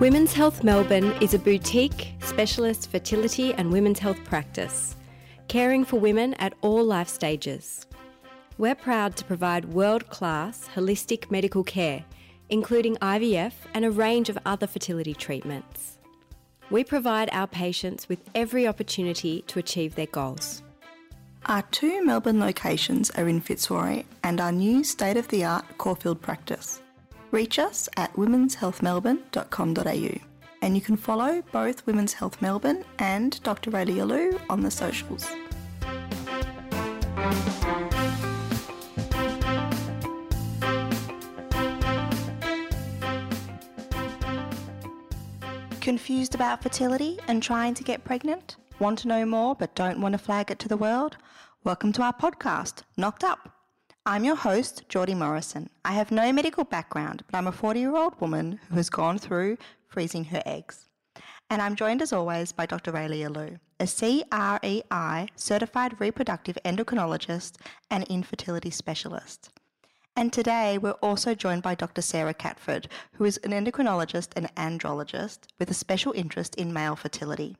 Women's Health Melbourne is a boutique, specialist fertility and women's health practice, caring for women at all life stages. We're proud to provide world class, holistic medical care, including IVF and a range of other fertility treatments. We provide our patients with every opportunity to achieve their goals. Our two Melbourne locations are in Fitzroy and our new state of the art Caulfield practice. Reach us at womenshealthmelbourne.com.au and you can follow both Women's Health Melbourne and Dr. Raelia Lew on the socials. Confused about fertility and trying to get pregnant? Want to know more but don't want to flag it to the world? Welcome to our podcast, Knocked Up. I'm your host, Geordie Morrison. I have no medical background, but I'm a 40 year old woman who has gone through freezing her eggs. And I'm joined as always by Dr. Raelia Lew, a CREI certified reproductive endocrinologist and infertility specialist. And today we're also joined by Dr. Sarah Catford, who is an endocrinologist and andrologist with a special interest in male fertility.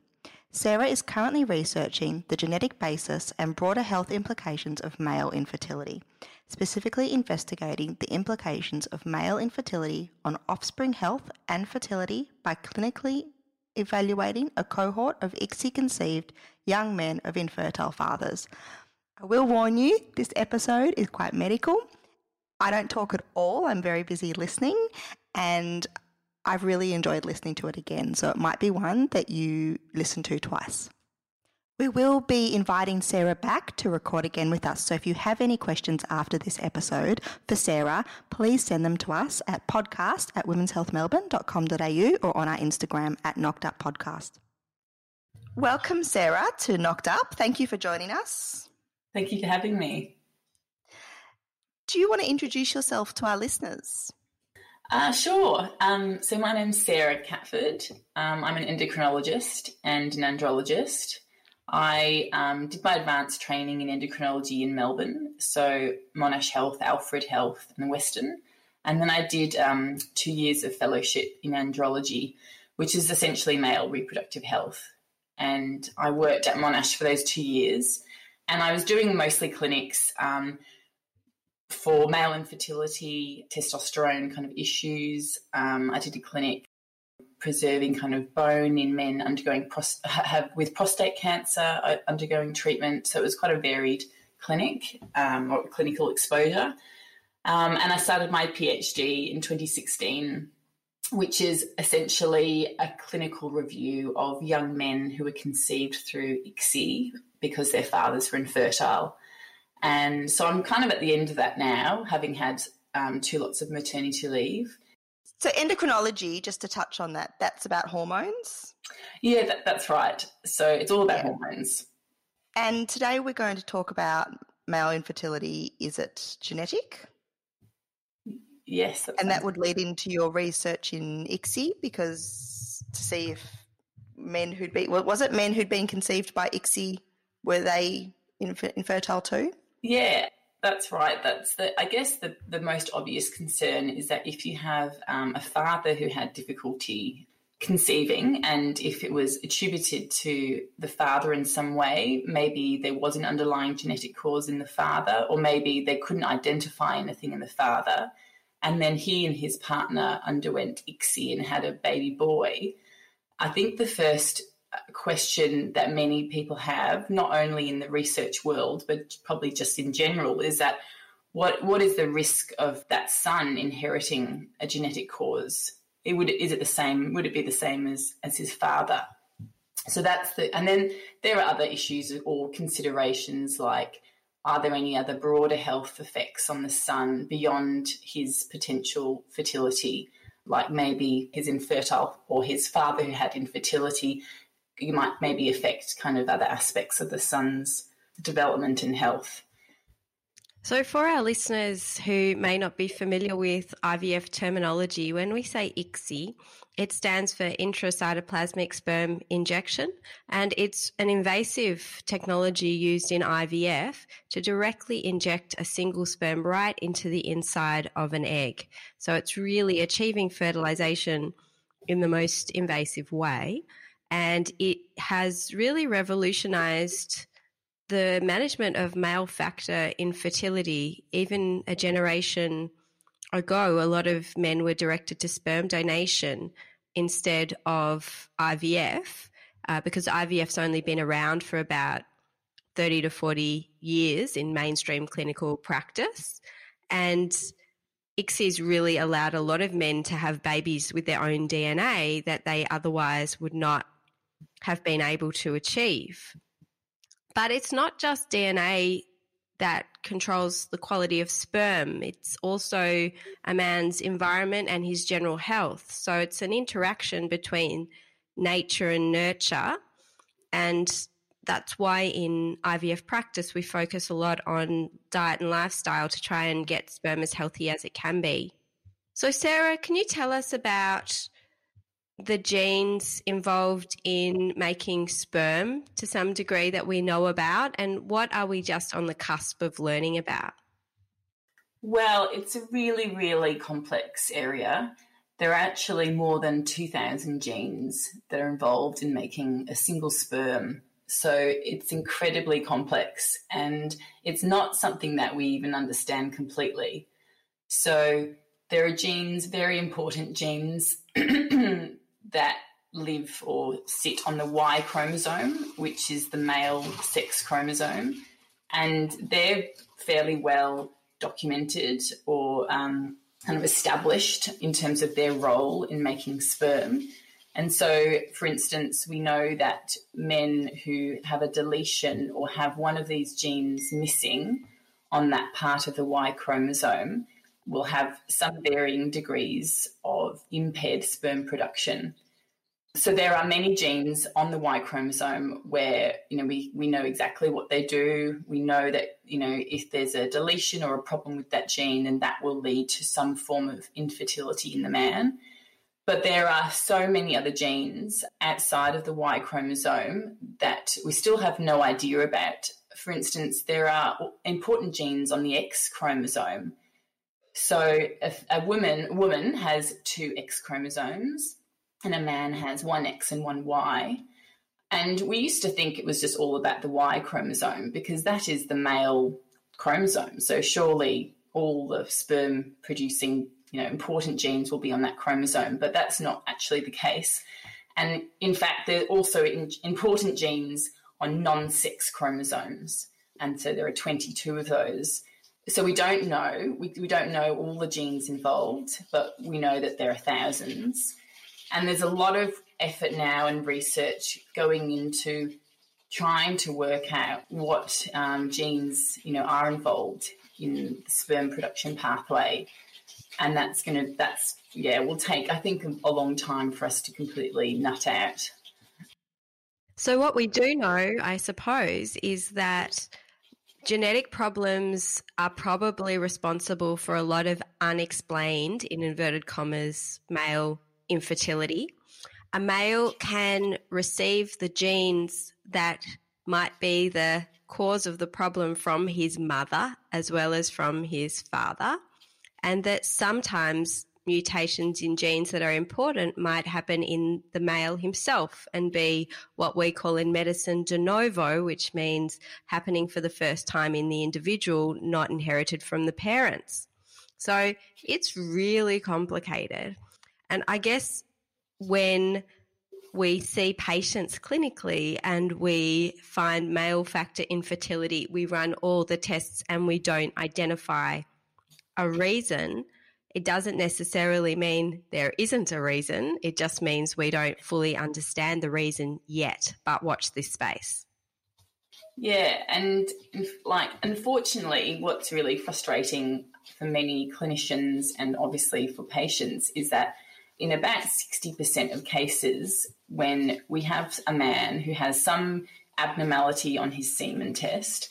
Sarah is currently researching the genetic basis and broader health implications of male infertility, specifically investigating the implications of male infertility on offspring health and fertility by clinically evaluating a cohort of ICSI conceived young men of infertile fathers. I will warn you, this episode is quite medical. I don't talk at all, I'm very busy listening, and I've really enjoyed listening to it again, so it might be one that you listen to twice. We will be inviting Sarah back to record again with us. So if you have any questions after this episode for Sarah, please send them to us at podcast at womenshealthmelbourne.com.au or on our Instagram at Knocked Up Podcast. Welcome, Sarah, to Knocked Up. Thank you for joining us. Thank you for having me. Do you want to introduce yourself to our listeners? Uh, sure. Um, so my name's Sarah Catford. Um, I'm an endocrinologist and an andrologist. I um, did my advanced training in endocrinology in Melbourne, so Monash Health, Alfred Health, and Western. And then I did um, two years of fellowship in andrology, which is essentially male reproductive health. And I worked at Monash for those two years. And I was doing mostly clinics um, for male infertility, testosterone kind of issues. Um, I did a clinic preserving kind of bone in men undergoing pros- have with prostate cancer uh, undergoing treatment. So it was quite a varied clinic um, or clinical exposure. Um, and I started my PhD in 2016, which is essentially a clinical review of young men who were conceived through ICSI because their fathers were infertile. And so I'm kind of at the end of that now, having had um, two lots of maternity leave. So, endocrinology, just to touch on that, that's about hormones? Yeah, that, that's right. So, it's all about yeah. hormones. And today we're going to talk about male infertility. Is it genetic? Yes. and that would lead into your research in ICSI because to see if men who'd been, well, was it men who'd been conceived by ICSI, were they infertile too? Yeah, that's right. That's the. I guess the the most obvious concern is that if you have um, a father who had difficulty conceiving, and if it was attributed to the father in some way, maybe there was an underlying genetic cause in the father, or maybe they couldn't identify anything in the father, and then he and his partner underwent ICSI and had a baby boy. I think the first question that many people have, not only in the research world, but probably just in general, is that what what is the risk of that son inheriting a genetic cause? It would is it the same? Would it be the same as as his father? So that's the and then there are other issues or considerations like are there any other broader health effects on the son beyond his potential fertility? Like maybe his infertile or his father who had infertility you might maybe affect kind of other aspects of the son's development and health. So, for our listeners who may not be familiar with IVF terminology, when we say ICSI, it stands for intracytoplasmic sperm injection, and it's an invasive technology used in IVF to directly inject a single sperm right into the inside of an egg. So, it's really achieving fertilization in the most invasive way. And it has really revolutionized the management of male factor infertility. Even a generation ago, a lot of men were directed to sperm donation instead of IVF uh, because IVF's only been around for about 30 to 40 years in mainstream clinical practice. And ICSI's really allowed a lot of men to have babies with their own DNA that they otherwise would not have been able to achieve. But it's not just DNA that controls the quality of sperm, it's also a man's environment and his general health. So it's an interaction between nature and nurture. And that's why in IVF practice, we focus a lot on diet and lifestyle to try and get sperm as healthy as it can be. So, Sarah, can you tell us about the genes involved in making sperm to some degree that we know about, and what are we just on the cusp of learning about? Well, it's a really, really complex area. There are actually more than 2,000 genes that are involved in making a single sperm. So it's incredibly complex and it's not something that we even understand completely. So there are genes, very important genes, that live or sit on the Y chromosome, which is the male sex chromosome, and they're fairly well documented or um, kind of established in terms of their role in making sperm. And so, for instance, we know that men who have a deletion or have one of these genes missing on that part of the Y chromosome will have some varying degrees of impaired sperm production. So there are many genes on the Y chromosome where you know we, we know exactly what they do. We know that you know if there's a deletion or a problem with that gene, then that will lead to some form of infertility in the man. But there are so many other genes outside of the Y chromosome that we still have no idea about. For instance, there are important genes on the X chromosome so if a woman woman has two X chromosomes and a man has one X and one Y. And we used to think it was just all about the Y chromosome because that is the male chromosome. So surely all the sperm producing, you know, important genes will be on that chromosome, but that's not actually the case. And in fact, there are also important genes on non sex chromosomes. And so there are 22 of those. So we don't know. We, we don't know all the genes involved, but we know that there are thousands. And there's a lot of effort now and research going into trying to work out what um, genes you know are involved in the sperm production pathway, and that's going to that's yeah will take I think a long time for us to completely nut out. So what we do know, I suppose, is that genetic problems are probably responsible for a lot of unexplained, in inverted commas, male infertility. A male can receive the genes that might be the cause of the problem from his mother as well as from his father, and that sometimes mutations in genes that are important might happen in the male himself and be what we call in medicine de novo, which means happening for the first time in the individual, not inherited from the parents. So it's really complicated. And I guess when we see patients clinically and we find male factor infertility, we run all the tests and we don't identify a reason it doesn't necessarily mean there isn't a reason. It just means we don't fully understand the reason yet, but watch this space. Yeah, and like unfortunately, what's really frustrating for many clinicians and obviously for patients is that in about 60% of cases, when we have a man who has some abnormality on his semen test,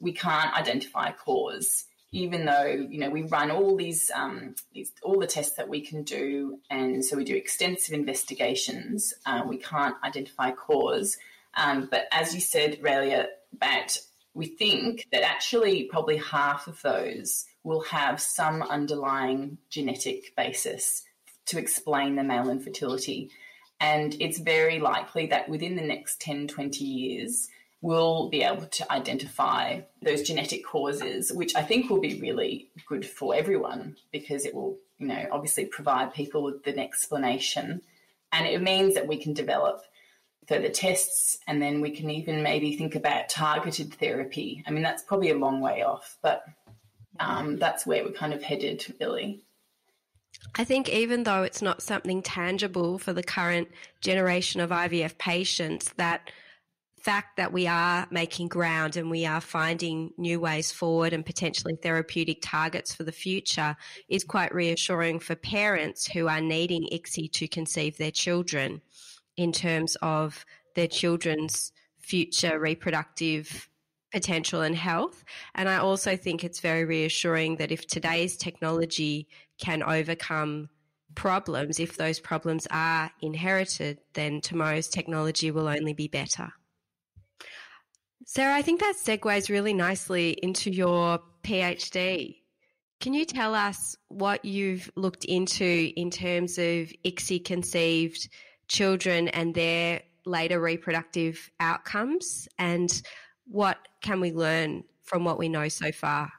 we can't identify a cause even though you know we run all these, um, these all the tests that we can do, and so we do extensive investigations, uh, we can't identify cause. Um, but as you said, Raelia, about we think that actually probably half of those will have some underlying genetic basis to explain the male infertility. And it's very likely that within the next 10, 20 years, we'll be able to identify those genetic causes, which I think will be really good for everyone because it will, you know, obviously provide people with an explanation. And it means that we can develop further tests and then we can even maybe think about targeted therapy. I mean, that's probably a long way off, but um, that's where we're kind of headed, really. I think even though it's not something tangible for the current generation of IVF patients, that fact that we are making ground and we are finding new ways forward and potentially therapeutic targets for the future is quite reassuring for parents who are needing ICSI to conceive their children in terms of their children's future reproductive potential and health. And I also think it's very reassuring that if today's technology can overcome problems, if those problems are inherited, then tomorrow's technology will only be better. Sarah, I think that segues really nicely into your PhD. Can you tell us what you've looked into in terms of ICSI conceived children and their later reproductive outcomes and what can we learn from what we know so far?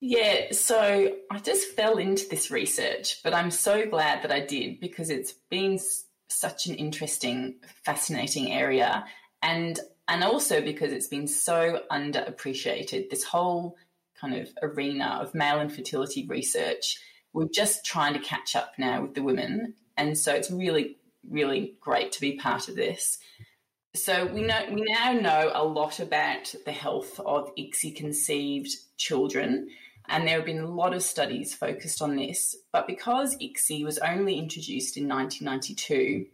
Yeah, so I just fell into this research, but I'm so glad that I did because it's been such an interesting, fascinating area, and and also because it's been so underappreciated. This whole kind of arena of male infertility research, we're just trying to catch up now with the women, and so it's really, really great to be part of this. So we know we now know a lot about the health of ICSI conceived children and there have been a lot of studies focused on this. But because ICSI was only introduced in 1992,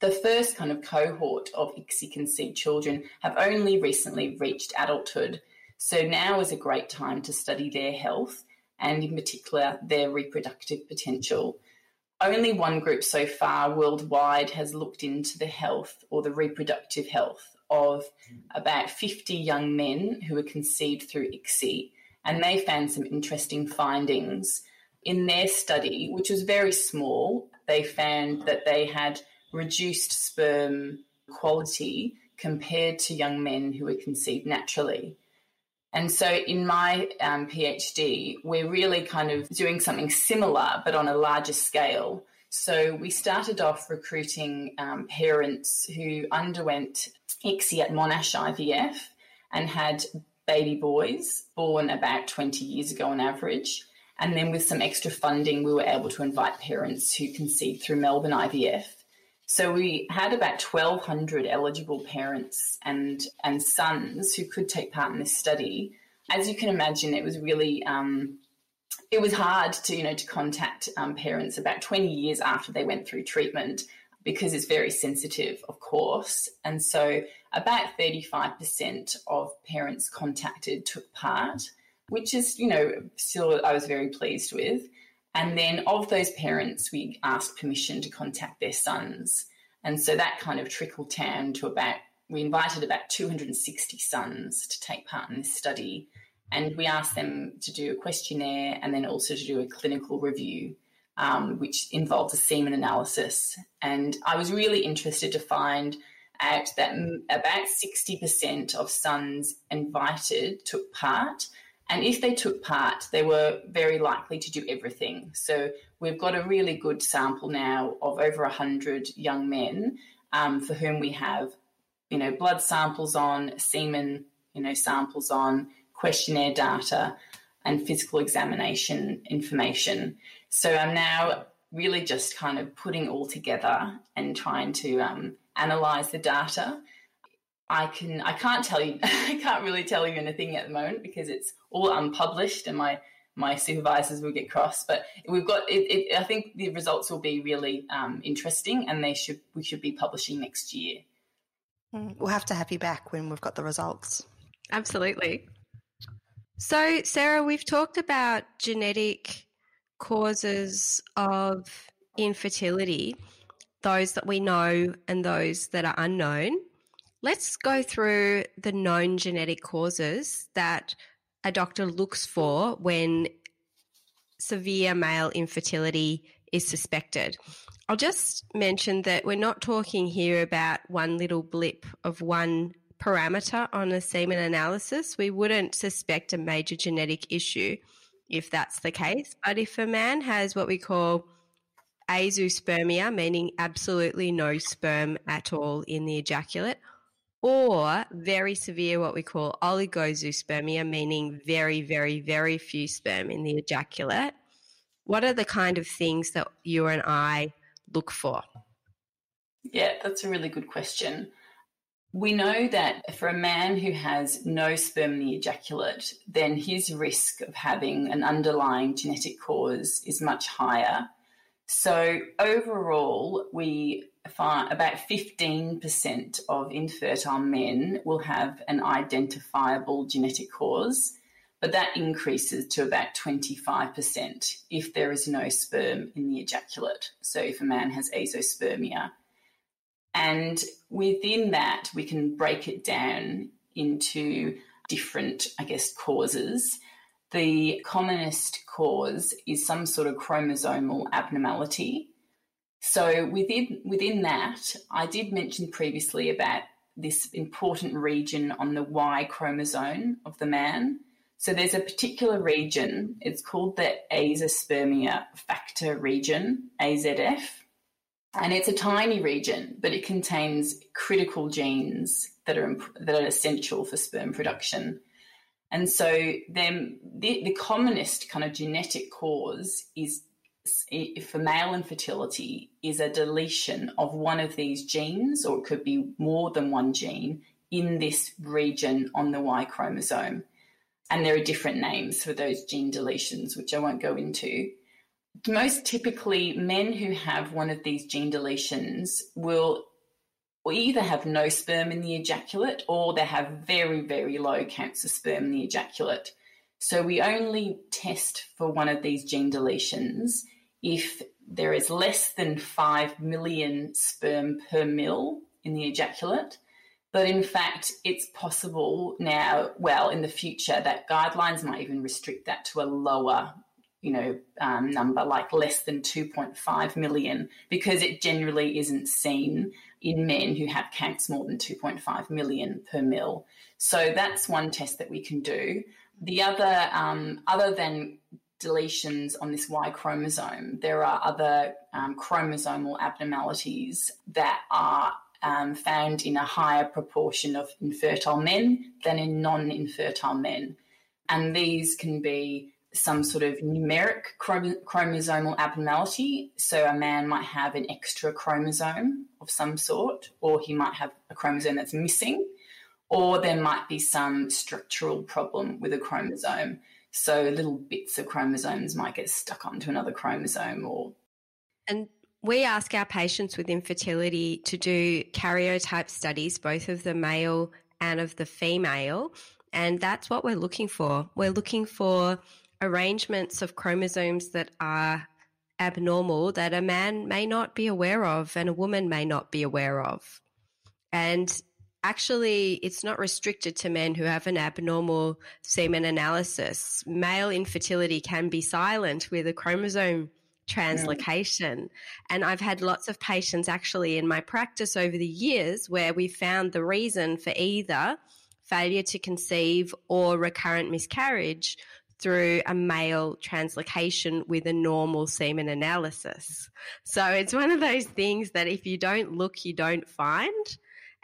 the first kind of cohort of ICSI conceived children have only recently reached adulthood. So now is a great time to study their health and, in particular, their reproductive potential. Only one group so far worldwide has looked into the health or the reproductive health of about 50 young men who were conceived through ICSI and they found some interesting findings. In their study, which was very small, they found that they had reduced sperm quality compared to young men who were conceived naturally. And so, in my um, PhD, we're really kind of doing something similar, but on a larger scale. So, we started off recruiting um, parents who underwent ICSI at Monash IVF and had baby boys born about 20 years ago on average. And then with some extra funding, we were able to invite parents who conceived through Melbourne IVF. So we had about 1,200 eligible parents and, and sons who could take part in this study. As you can imagine, it was really um, it was hard to you know to contact um, parents about 20 years after they went through treatment because it's very sensitive, of course. And so about 35% of parents contacted took part, which is, you know, still I was very pleased with. And then of those parents, we asked permission to contact their sons. And so that kind of trickled down to about, we invited about 260 sons to take part in this study. And we asked them to do a questionnaire and then also to do a clinical review um, which involves a semen analysis. And I was really interested to find out that about 60% of sons invited took part. And if they took part, they were very likely to do everything. So we've got a really good sample now of over 100 young men um, for whom we have, you know, blood samples on, semen, you know, samples on, questionnaire data, and physical examination information. So I'm now really just kind of putting all together and trying to um, analyze the data. I can I can't tell you I can't really tell you anything at the moment because it's all unpublished and my my supervisors will get cross. But we've got it, it I think the results will be really um, interesting and they should we should be publishing next year. Mm, we'll have to have you back when we've got the results. Absolutely. So, Sarah, we've talked about genetic causes of infertility, those that we know and those that are unknown. Let's go through the known genetic causes that a doctor looks for when severe male infertility is suspected. I'll just mention that we're not talking here about one little blip of one parameter on a semen analysis. We wouldn't suspect a major genetic issue if that's the case. But if a man has what we call azoospermia, meaning absolutely no sperm at all in the ejaculate, or very severe, what we call oligozoospermia, meaning very, very, very few sperm in the ejaculate, what are the kind of things that you and I look for? Yeah, that's a really good question. We know that for a man who has no sperm in the ejaculate, then his risk of having an underlying genetic cause is much higher. So, overall, we about 15% of infertile men will have an identifiable genetic cause, but that increases to about 25% if there is no sperm in the ejaculate. So, if a man has azoospermia. And within that, we can break it down into different, I guess, causes. The commonest cause is some sort of chromosomal abnormality. So within within that, I did mention previously about this important region on the Y chromosome of the man. So there's a particular region, it's called the azoospermia factor region, AZF, and it's a tiny region, but it contains critical genes that are that are essential for sperm production. And so, then the, the commonest kind of genetic cause is for male infertility is a deletion of one of these genes, or it could be more than one gene in this region on the Y chromosome. And there are different names for those gene deletions, which I won't go into most typically, men who have one of these gene deletions will either have no sperm in the ejaculate or they have very, very low counts of sperm in the ejaculate. So we only test for one of these gene deletions if there is less than 5 million sperm per mil in the ejaculate. But in fact, it's possible now, well, in the future, that guidelines might even restrict that to a lower you know, um, number like less than 2.5 million because it generally isn't seen in men who have counts more than 2.5 million per mil. So that's one test that we can do. The other, um, other than deletions on this Y chromosome, there are other um, chromosomal abnormalities that are um, found in a higher proportion of infertile men than in non infertile men. And these can be some sort of numeric chromosomal abnormality. So a man might have an extra chromosome of some sort, or he might have a chromosome that's missing, or there might be some structural problem with a chromosome. So little bits of chromosomes might get stuck onto another chromosome or and we ask our patients with infertility to do karyotype studies, both of the male and of the female. And that's what we're looking for. We're looking for arrangements of chromosomes that are abnormal that a man may not be aware of and a woman may not be aware of. And actually, it's not restricted to men who have an abnormal semen analysis. Male infertility can be silent with a chromosome translocation. Mm. And I've had lots of patients actually in my practice over the years where we found the reason for either failure to conceive or recurrent miscarriage through a male translocation with a normal semen analysis. So it's one of those things that if you don't look, you don't find.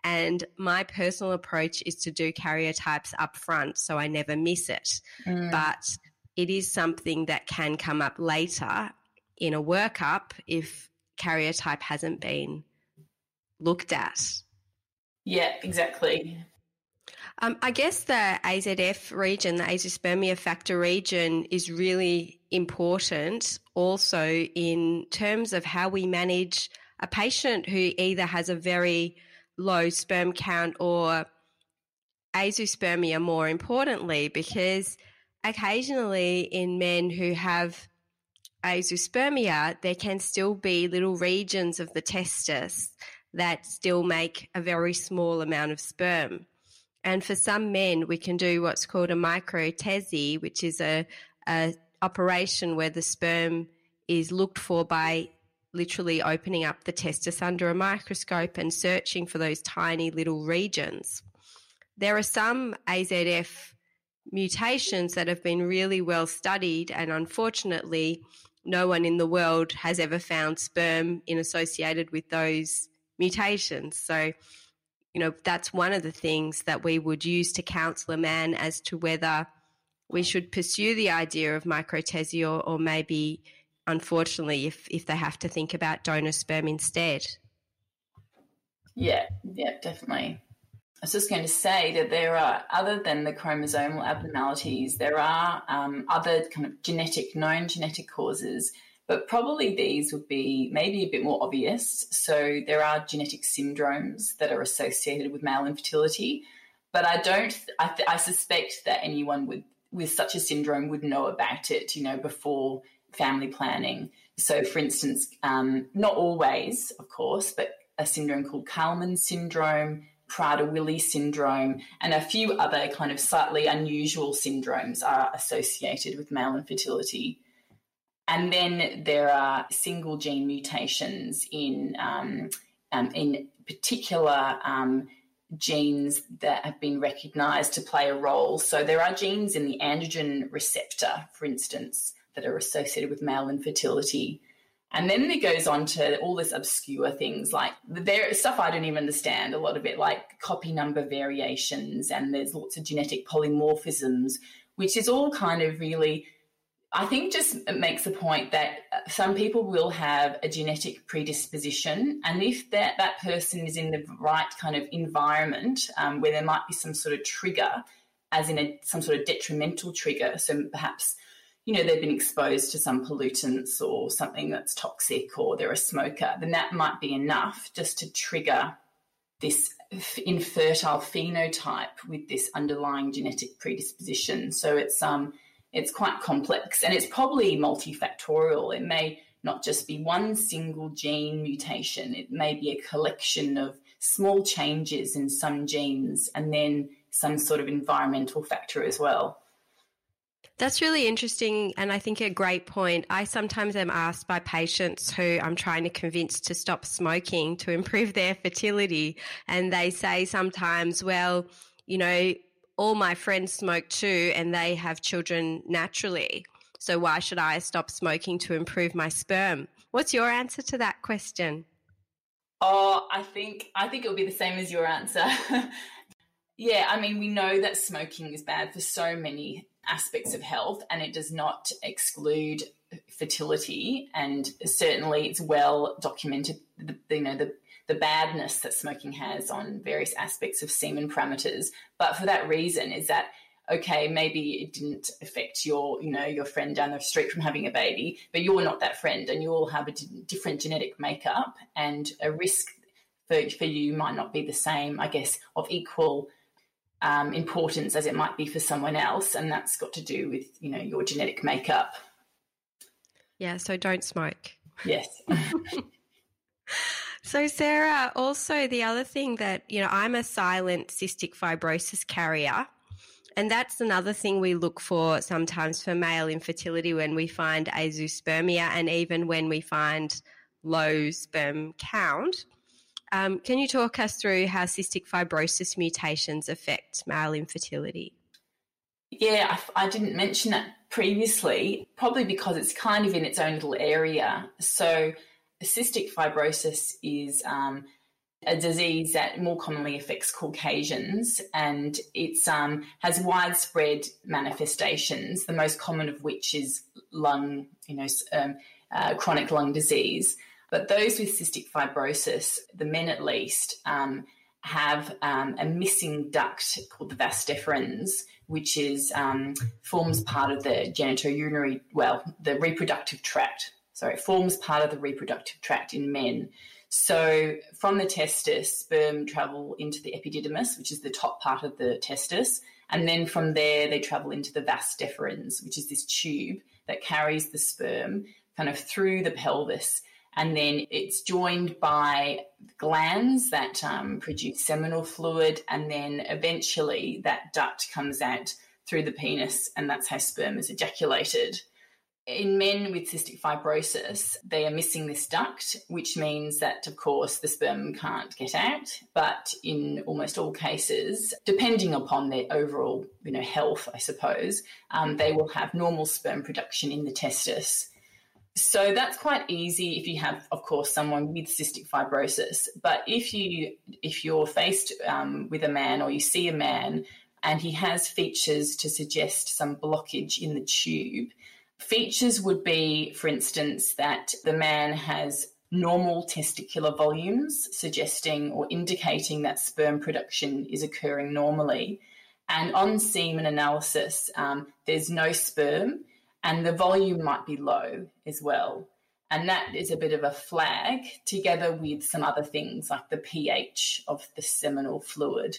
And my personal approach is to do karyotypes up front so I never miss it. Mm. But it is something that can come up later in a workup if karyotype hasn't been looked at. Yeah, exactly. Um, I guess the AZF region, the azoospermia factor region, is really important also in terms of how we manage a patient who either has a very low sperm count or azoospermia, more importantly, because occasionally in men who have azoospermia, there can still be little regions of the testis that still make a very small amount of sperm. And for some men, we can do what's called a microTESE, which is a, a operation where the sperm is looked for by literally opening up the testis under a microscope and searching for those tiny little regions. There are some AZF mutations that have been really well studied, and unfortunately, no one in the world has ever found sperm in associated with those mutations. So, you know, that's one of the things that we would use to counsel a man as to whether we should pursue the idea of microTESE or, or maybe, unfortunately, if, if they have to think about donor sperm instead. Yeah, yeah, definitely. I was just going to say that there are, other than the chromosomal abnormalities, there are um, other kind of genetic, known genetic causes, but probably these would be maybe a bit more obvious. So there are genetic syndromes that are associated with male infertility, but I don't, I, th- I suspect that anyone with, with such a syndrome would know about it, you know, before family planning. So, for instance, um, not always, of course, but a syndrome called Kallmann syndrome Prader-Willi syndrome, and a few other kind of slightly unusual syndromes are associated with male infertility. And then there are single gene mutations in um, um, in particular um, genes that have been recognised to play a role. So there are genes in the androgen receptor, for instance, that are associated with male infertility. And then it goes on to all this obscure things like there stuff I don't even understand a lot of it, like copy number variations, and there's lots of genetic polymorphisms, which is all kind of really, I think, just makes the point that some people will have a genetic predisposition, and if that that person is in the right kind of environment um, where there might be some sort of trigger, as in a some sort of detrimental trigger, so perhaps you know, they've been exposed to some pollutants or something that's toxic or they're a smoker, then that might be enough just to trigger this infertile phenotype with this underlying genetic predisposition. So it's um it's quite complex and it's probably multifactorial. It may not just be one single gene mutation. It may be a collection of small changes in some genes and then some sort of environmental factor as well. That's really interesting and I think a great point. I sometimes am asked by patients who I'm trying to convince to stop smoking to improve their fertility. And they say sometimes, well, you know, all my friends smoke too and they have children naturally. So why should I stop smoking to improve my sperm? What's your answer to that question? Oh, I think I think it'll be the same as your answer. yeah, I mean, we know that smoking is bad for so many aspects of health and it does not exclude fertility and certainly it's well documented the, you know the the badness that smoking has on various aspects of semen parameters. But for that reason is that okay maybe it didn't affect your you know your friend down the street from having a baby but you're not that friend and you all have a different genetic makeup and a risk for, for you might not be the same i guess of equal um, importance as it might be for someone else, and that's got to do with you know your genetic makeup. Yeah, so don't smoke. Yes. so Sarah, also the other thing that you know, I'm a silent cystic fibrosis carrier. And that's another thing we look for sometimes for male infertility when we find azoospermia and even when we find low sperm count. Um, can you talk us through how cystic fibrosis mutations affect male infertility? Yeah, I, I, didn't mention that previously, probably because it's kind of in its own little area. So, cystic fibrosis is um, a disease that more commonly affects Caucasians, and it um, has widespread manifestations. The most common of which is lung, you know, um, uh, chronic lung disease. But those with cystic fibrosis, the men at least, um, have um, a missing duct called the vas deferens, which is um, forms part of the genitourinary, well, the reproductive tract. Sorry, it forms part of the reproductive tract in men. So from the testis, sperm travel into the epididymis, which is the top part of the testis, and then from there they travel into the vas deferens, which is this tube that carries the sperm kind of through the pelvis and then it's joined by glands that um, produce seminal fluid, and then eventually that duct comes out through the penis, and that's how sperm is ejaculated. in men with cystic fibrosis, they are missing this duct, which means that, of course, the sperm can't get out. But in almost all cases, depending upon their overall, you know, health, I suppose, um, they will have normal sperm production in the testis. So that's quite easy if you have, of course, someone with cystic fibrosis. But if you if you're faced um, with a man or you see a man and he has features to suggest some blockage in the tube, features would be, for instance, that the man has normal testicular volumes, suggesting or indicating that sperm production is occurring normally. And on semen analysis, um, there's no sperm and the volume might be low as well. And that is a bit of a flag, together with some other things like the pH of the seminal fluid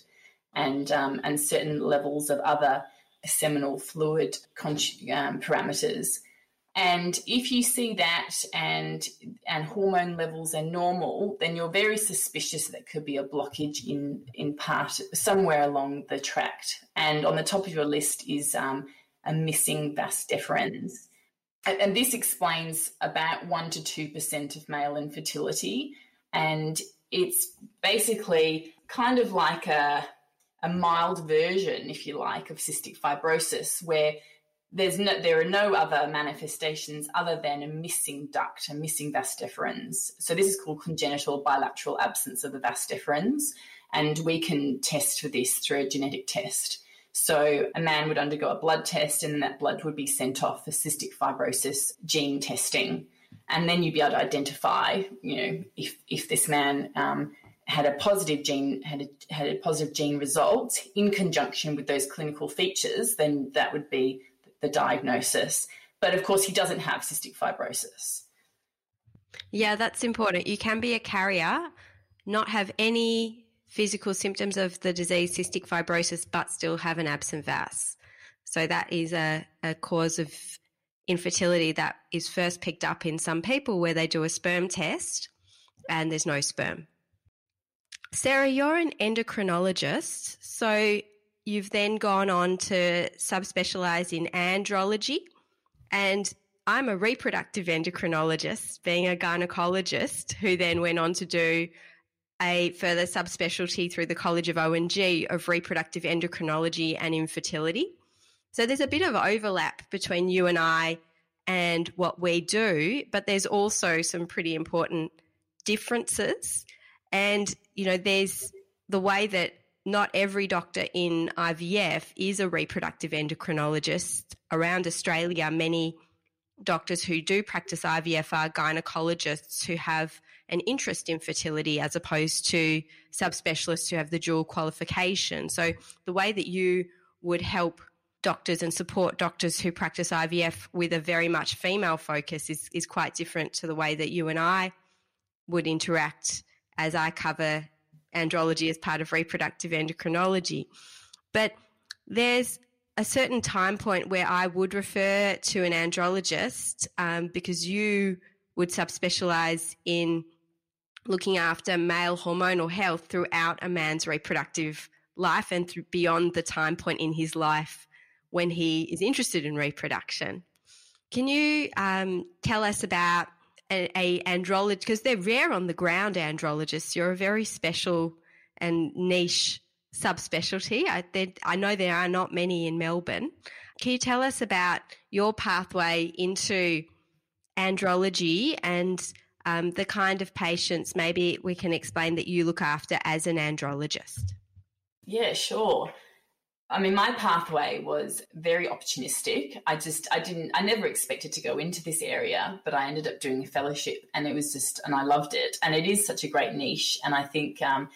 and, um, and certain levels of other seminal fluid um, parameters. And if you see that and and hormone levels are normal, then you're very suspicious that could be a blockage in in part somewhere along the tract. And on the top of your list is um, a missing vas deferens. And this explains about 1% to 2% of male infertility. And it's basically kind of like a, a mild version, if you like, of cystic fibrosis, where there's no, there are no other manifestations other than a missing duct, a missing vas deferens. So this is called congenital bilateral absence of the vas deferens, and we can test for this through a genetic test. So a man would undergo a blood test and that blood would be sent off for cystic fibrosis gene testing. And then you'd be able to identify, you know, if, if this man um, had a positive gene, had a, had a positive gene result in conjunction with those clinical features, then that would be the diagnosis. But of course, he doesn't have cystic fibrosis. Yeah, that's important. You can be a carrier, not have any physical symptoms of the disease cystic fibrosis, but still have an absent vas. So that is a, a cause of infertility that is first picked up in some people where they do a sperm test and there's no sperm. Sarah, you're an endocrinologist, so you've then gone on to subspecialize in andrology. And I'm a reproductive endocrinologist, being a gynecologist, who then went on to do a further subspecialty through the College of O&G of reproductive endocrinology and infertility. So there's a bit of overlap between you and I and what we do, but there's also some pretty important differences. And, you know, there's the way that not every doctor in IVF is a reproductive endocrinologist. Around Australia, many doctors who do practice IVF are gynecologists who have an interest in fertility as opposed to subspecialists who have the dual qualification. So the way that you would help doctors and support doctors who practice IVF with a very much female focus is, is quite different to the way that you and I would interact as I cover andrology as part of reproductive endocrinology. But there's a certain time point where I would refer to an andrologist um, because you would subspecialize in looking after male hormonal health throughout a man's reproductive life and beyond the time point in his life when he is interested in reproduction. Can you um, tell us about a, a andrologist? Because they're rare on the ground, andrologists. You're a very special and niche subspecialty. I, I know there are not many in Melbourne. Can you tell us about your pathway into andrology and um, the kind of patients maybe we can explain that you look after as an andrologist? Yeah, sure. I mean, my pathway was very opportunistic. I just, I didn't, I never expected to go into this area, but I ended up doing a fellowship and it was just, and I loved it. And it is such a great niche. And I think um,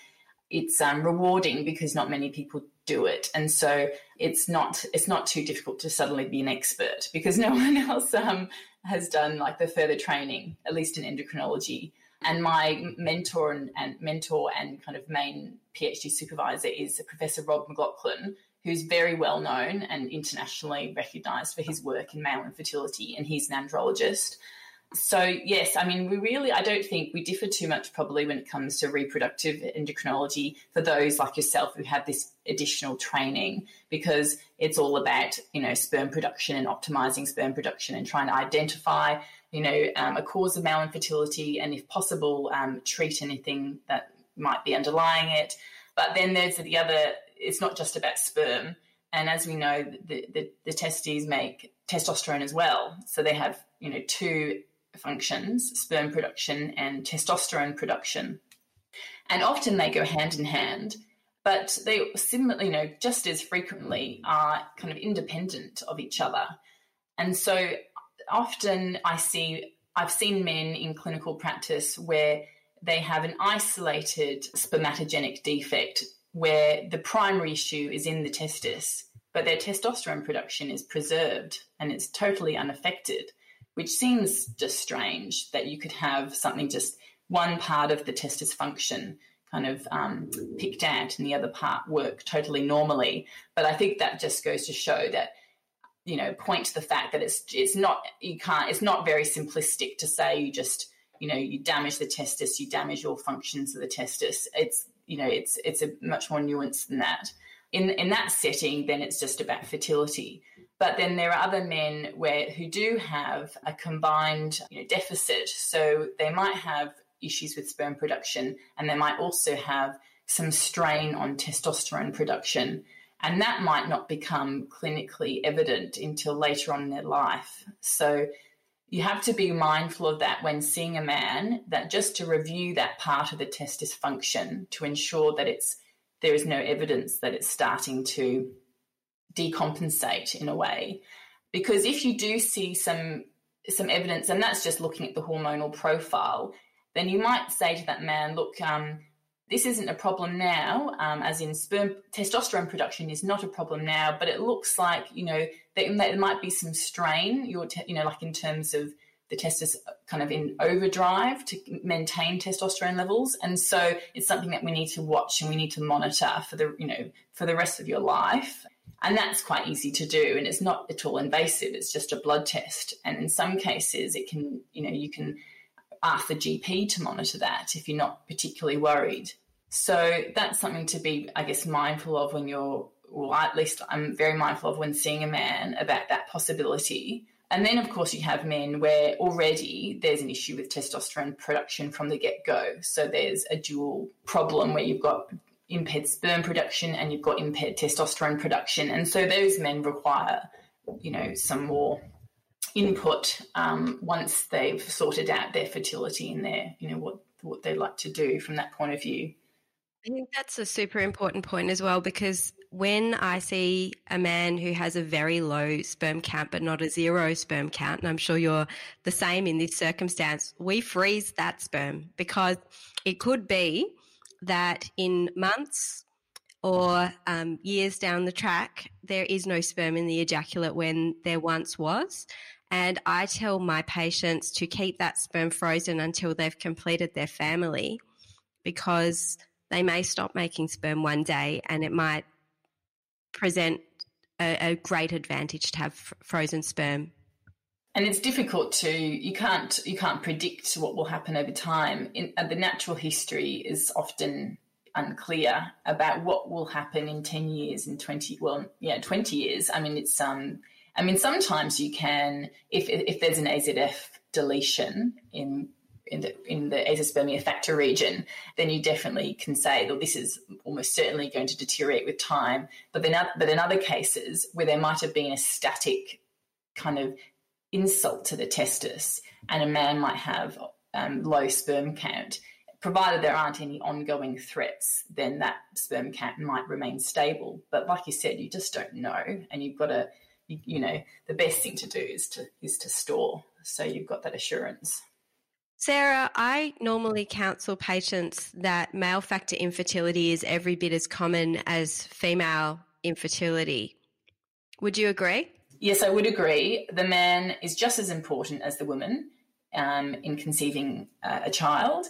it's um, rewarding because not many people do it. And so it's not, it's not too difficult to suddenly be an expert because no one else um, has done like the further training, at least in endocrinology. And my mentor and, and mentor and kind of main PhD supervisor is Professor Rob McLachlan, who's very well known and internationally recognised for his work in male infertility, and he's an andrologist. So, yes, I mean, we really, I don't think we differ too much probably when it comes to reproductive endocrinology for those like yourself who have this additional training because it's all about, you know, sperm production and optimizing sperm production and trying to identify, you know, um, a cause of male infertility and, if possible, um, treat anything that might be underlying it. But then there's the other, it's not just about sperm. And as we know, the, the, the testes make testosterone as well. So they have, you know, two functions sperm production and testosterone production. And often they go hand in hand, but they similarly, you know, just as frequently are kind of independent of each other. And so often I see, I've seen men in clinical practice where they have an isolated spermatogenic defect where the primary issue is in the testis, but their testosterone production is preserved and it's totally unaffected which seems just strange that you could have something just one part of the testis function kind of um, picked out and the other part work totally normally. But I think that just goes to show that you know point to the fact that it's it's not you can't it's not very simplistic to say you just you know you damage the testis you damage all functions of the testis. It's you know it's it's a much more nuanced than that. In in that setting then it's just about fertility but then there are other men where who do have a combined you know, deficit. So they might have issues with sperm production and they might also have some strain on testosterone production. And that might not become clinically evident until later on in their life. So you have to be mindful of that when seeing a man, that just to review that part of the testis function to ensure that it's there is no evidence that it's starting to decompensate in a way. Because if you do see some some evidence, and that's just looking at the hormonal profile, then you might say to that man, look, um, this isn't a problem now, um, as in sperm testosterone production is not a problem now, but it looks like you know there, might be some strain, your te- you know, like in terms of the testis kind of in overdrive to maintain testosterone levels, and so it's something that we need to watch and we need to monitor for the you know for the rest of your life. And that's quite easy to do. And it's not at all invasive. It's just a blood test. And in some cases, it can, you know, you can ask the GP to monitor that if you're not particularly worried. So that's something to be, I guess, mindful of when you're, well, at least I'm very mindful of when seeing a man about that possibility. And then, of course, you have men where already there's an issue with testosterone production from the get go. So there's a dual problem where you've got impaired sperm production and you've got impaired testosterone production. And so those men require, you know, some more input um, once they've sorted out their fertility and their, you know, what, what they like to do from that point of view. I think that's a super important point as well because when I see a man who has a very low sperm count but not a zero sperm count, and I'm sure you're the same in this circumstance, we freeze that sperm because it could be that in months or um, years down the track, there is no sperm in the ejaculate when there once was. And I tell my patients to keep that sperm frozen until they've completed their family because they may stop making sperm one day and it might present a, a great advantage to have frozen sperm and it's difficult to you can't you can't predict what will happen over time in, uh, the natural history is often unclear about what will happen in 10 years in 20 well yeah 20 years i mean it's um i mean sometimes you can if if there's an AZF deletion in in the, in the azoospermia factor region, then you definitely can say that this is almost certainly going to deteriorate with time. But then, but in other cases where there might have been a static kind of insult to the testis, and a man might have um, low sperm count. Provided there aren't any ongoing threats, then that sperm count might remain stable. But like you said, you just don't know, and you've got to, you, you know, the best thing to do is to is to store, so you've got that assurance. Sarah, I normally counsel patients that male factor infertility is every bit as common as female infertility. Would you agree? Yes, I would agree. The man is just as important as the woman um, in conceiving uh, a child.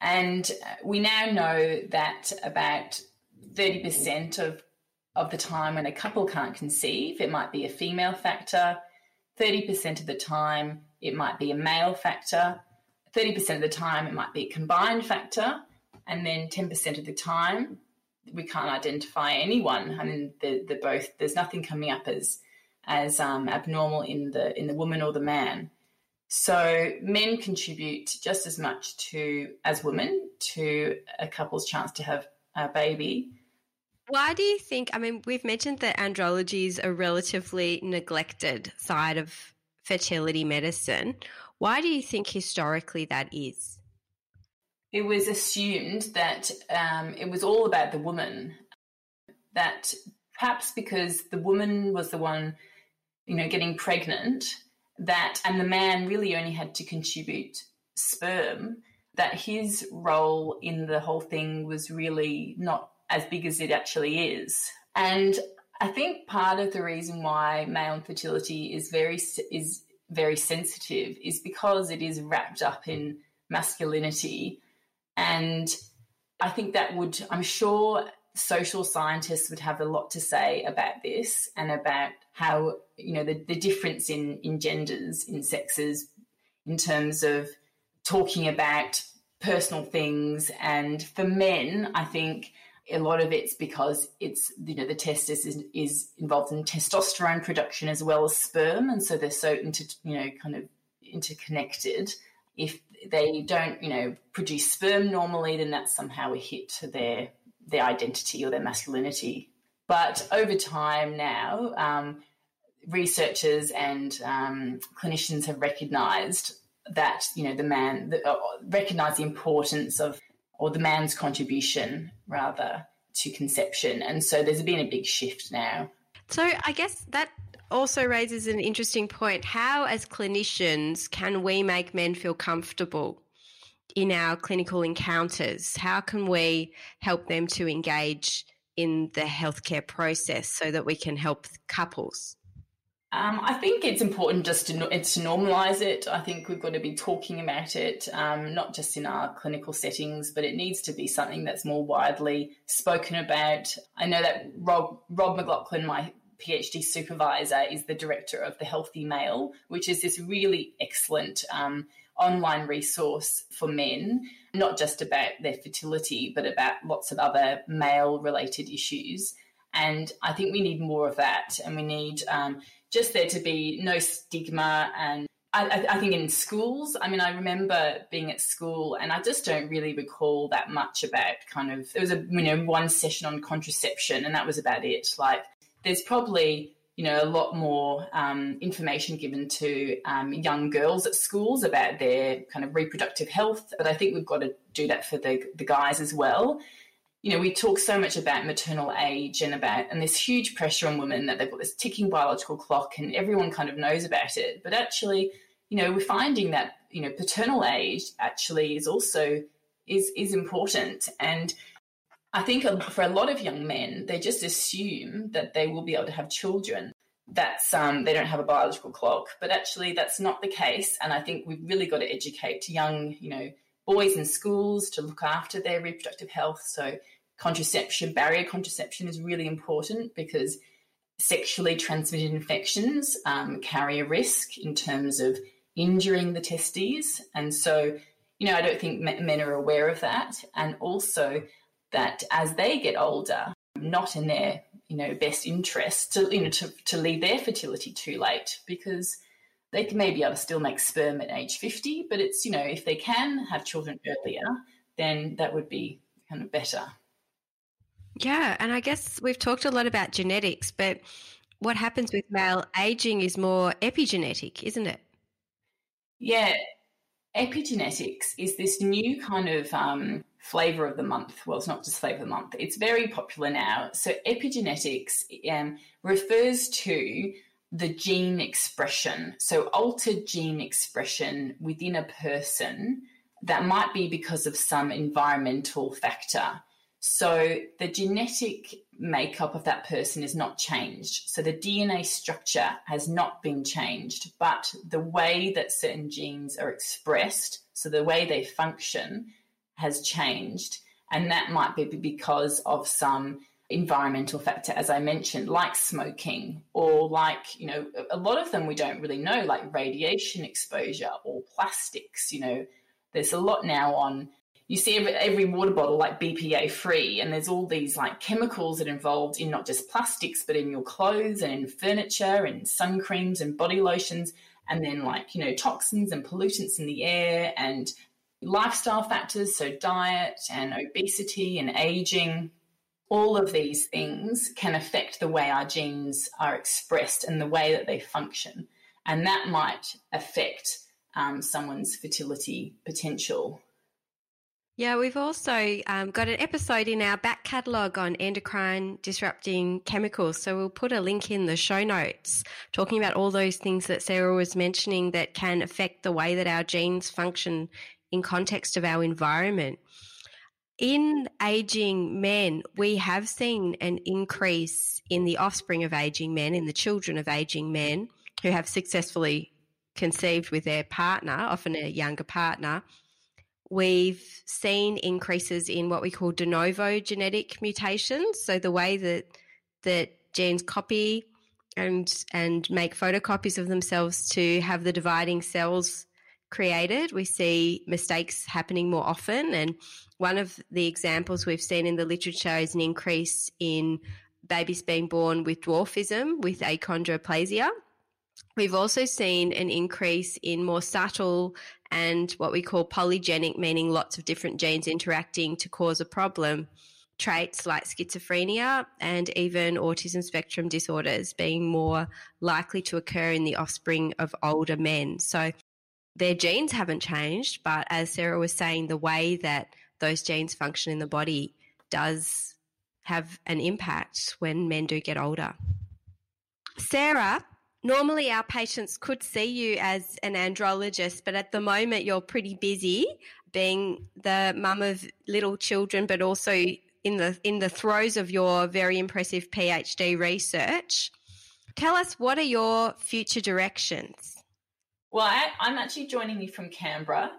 And we now know that about 30% of, of the time when a couple can't conceive, it might be a female factor. 30% of the time, it might be a male factor. 30% of the time, it might be a combined factor. And then 10% of the time, we can't identify anyone. I mean, they're, they're both, there's nothing coming up as, as um, abnormal in the, in the woman or the man. So men contribute just as much to as women to a couple's chance to have a baby. Why do you think? I mean, we've mentioned that andrology is a relatively neglected side of fertility medicine. Why do you think historically that is? It was assumed that um, it was all about the woman. That perhaps because the woman was the one, you know, getting pregnant, that and the man really only had to contribute sperm. That his role in the whole thing was really not as big as it actually is. And I think part of the reason why male infertility is very is very sensitive is because it is wrapped up in masculinity, and I think that would I'm sure social scientists would have a lot to say about this and about how you know the, the difference in in genders in sexes in terms of talking about personal things. And for men i think a lot of it's because it's you know the testis is, is involved in testosterone production as well as sperm. And so they're so into you know kind of interconnected. If they don't you know produce sperm normally then that's somehow a hit to their their identity or their masculinity but over time now um, researchers and um, clinicians have recognized that you know the man uh, recognize the importance of or the man's contribution rather to conception. And so there's been a big shift now. So I guess that also raises an interesting point. How, as clinicians, can we make men feel comfortable in our clinical encounters? How can we help them to engage in the healthcare process so that we can help couples? Um, I think it's important just to, to normalise it. I think we've got to be talking about it, um, not just in our clinical settings, but it needs to be something that's more widely spoken about. I know that Rob, Rob McLachlan, my PhD supervisor, is the director of the Healthy Male, which is this really excellent um, online resource for men, not just about their fertility, but about lots of other male related issues. And I think we need more of that. And we need um, just there to be no stigma and I, I, think in schools, I mean, I remember being at school and I just don't really recall that much about kind of, there was a, you know, one session on contraception and that was about it. Like, there's probably, you know, a lot more um, information given to um, young girls at schools about their kind of reproductive health. But I think we've got to do that for the, the guys as well you know, we talk so much about maternal age and about, and this huge pressure on women that they've got this ticking biological clock and everyone kind of knows about it. But actually, you know, we're finding that, you know, paternal age actually is also, is, is important. And I think for a lot of young men, they just assume that they will be able to have children. That's um, they don't have a biological clock, but actually that's not the case. And I think we've really got to educate young, you know, boys in schools to look after their reproductive health. So, contraception, barrier contraception is really important because sexually transmitted infections um, carry a risk in terms of injuring the testes. And so, you know, I don't think men are aware of that. And also that as they get older, not in their, you know, best interest to, you know, to, to leave their fertility too late because they can maybe able to still make sperm at age 50, but it's, you know, if they can have children earlier, then that would be kind of better. Yeah. And I guess we've talked a lot about genetics, but what happens with male aging is more epigenetic, isn't it? Yeah. Epigenetics is this new kind of um, flavor of the month. Well, it's not just flavor of the month, it's very popular now. So, epigenetics um, refers to the gene expression. So, altered gene expression within a person that might be because of some environmental factor. So, the genetic makeup of that person is not changed. So, the DNA structure has not been changed, but the way that certain genes are expressed, so the way they function, has changed. And that might be because of some environmental factor, as I mentioned, like smoking, or like, you know, a lot of them we don't really know, like radiation exposure or plastics. You know, there's a lot now on, you see every, every water bottle like BPA free, and there's all these like chemicals that are involved in not just plastics, but in your clothes and in furniture and sun creams and body lotions, and then like, you know, toxins and pollutants in the air and lifestyle factors, so diet and obesity and aging all of these things can affect the way our genes are expressed and the way that they function. And that might affect um, someone's fertility potential. Yeah, we've also um, got an episode in our back catalogue on endocrine disrupting chemicals. So we'll put a link in the show notes talking about all those things that Sarah was mentioning that can affect the way that our genes function in context of our environment in aging men, we have seen an increase in the offspring of aging men, in the children of aging men who have successfully conceived with their partner, often a younger partner. We've seen increases in what we call de novo genetic mutations. So the way that that genes copy and and make photocopies of themselves to have the dividing cells created. We see mistakes happening more often. And one of the examples we've seen in the literature is an increase in babies being born with dwarfism, with achondroplasia. We've also seen an increase in more subtle and what we call polygenic, meaning lots of different genes interacting to cause a problem. Traits like schizophrenia and even autism spectrum disorders being more likely to occur in the offspring of older men. So their genes haven't changed, but as Sarah was saying, the way that those genes function in the body does have an impact when men do get older. Sarah, normally our patients could see you as an andrologist, but at the moment you're pretty busy being the mum of little children, but also in the in the throes of your very impressive PhD research. Tell us what are your future directions? Well, I, I'm actually joining you from Canberra.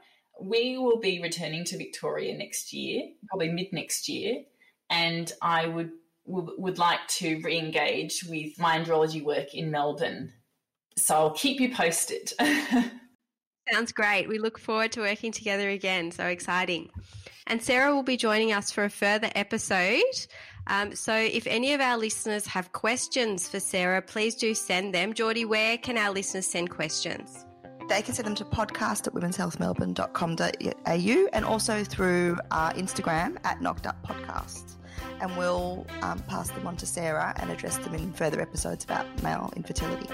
We will be returning to Victoria next year, probably mid next year, and I would would like to re-engage with my andrology work in Melbourne. So I'll keep you posted. Sounds great. We look forward to working together again. So exciting. And Sarah will be joining us for a further episode. Um, so if any of our listeners have questions for Sarah, please do send them. Geordie, where can our listeners send questions? They can send them to podcast at womenshealthmelbourne.com.au and also through our Instagram at Knocked Up Podcast. And we'll um, pass them on to Sarah and address them in further episodes about male infertility.